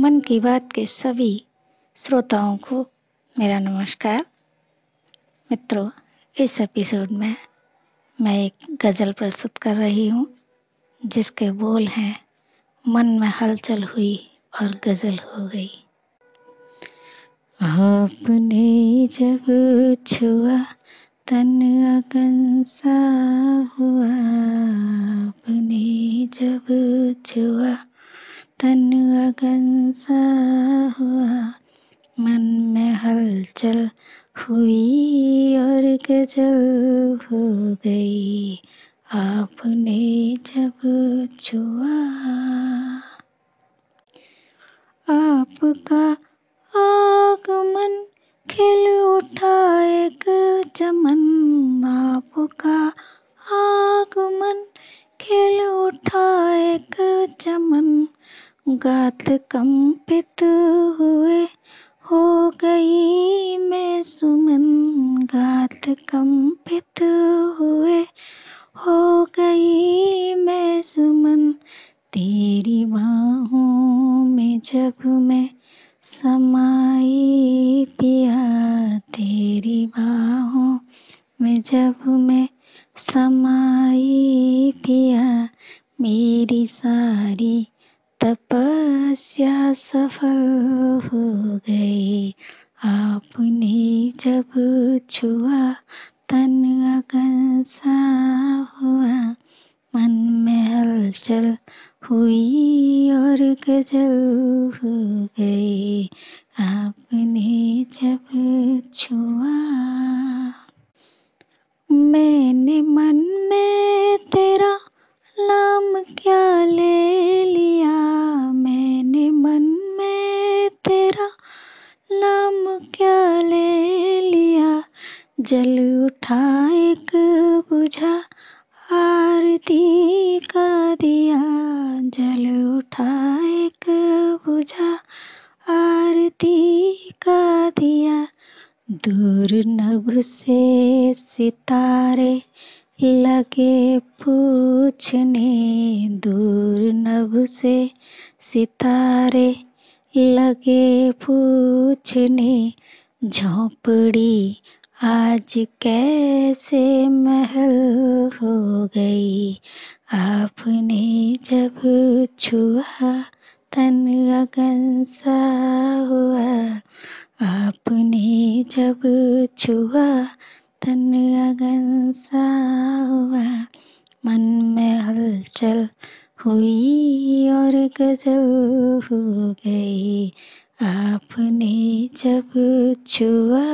मन की बात के सभी श्रोताओं को मेरा नमस्कार। मित्रों, इस एपिसोड में मैं एक गज़ल प्रस्तुत कर रही हूँ, जिसके बोल हैं, मन में हलचल हुई और गज़ल हो गई। आपने जब छुआ, तन अगन सा हुआ, आपने जब छुआ तन अगन सा हुआ मन में हलचल हुई और गज़ल हो गई। आपने जब छुआ, आपका आगमन खिल उठा एक चमन। आपका आगमन खिल उठा एक चमन। गात कंपित हुए, हो गई मैं सुमन। गात कंपित हुए, हो गई मैं सुमन। तेरी बाहों में जब मैं समाई पिया, तेरी बाहों में जब मैं समाई पिया, मेरी सारी तपस्या सफल हो गई। आपने जब छुआ, तन अगन सा हुआ। मन में हलचल हुई और गज़ल हो गई। आपने जब छुआ क्या ले लिया? जल उठा एक बुझा। आरती का दिया। जल उठा एक बुझा। आरती का दिया। दूर नभ से सितारे लगे पूछने। दूर नभ से सितारे लगे पूछने, झोंपड़ी आज कैसे महल हो गई? आपने जब छुआ, तन अगन सा हुआ। आपने जब छुआ, तन अगन सा हुआ। मन में हलचल हुई और गज़ल हो गई। आपने जब छुआ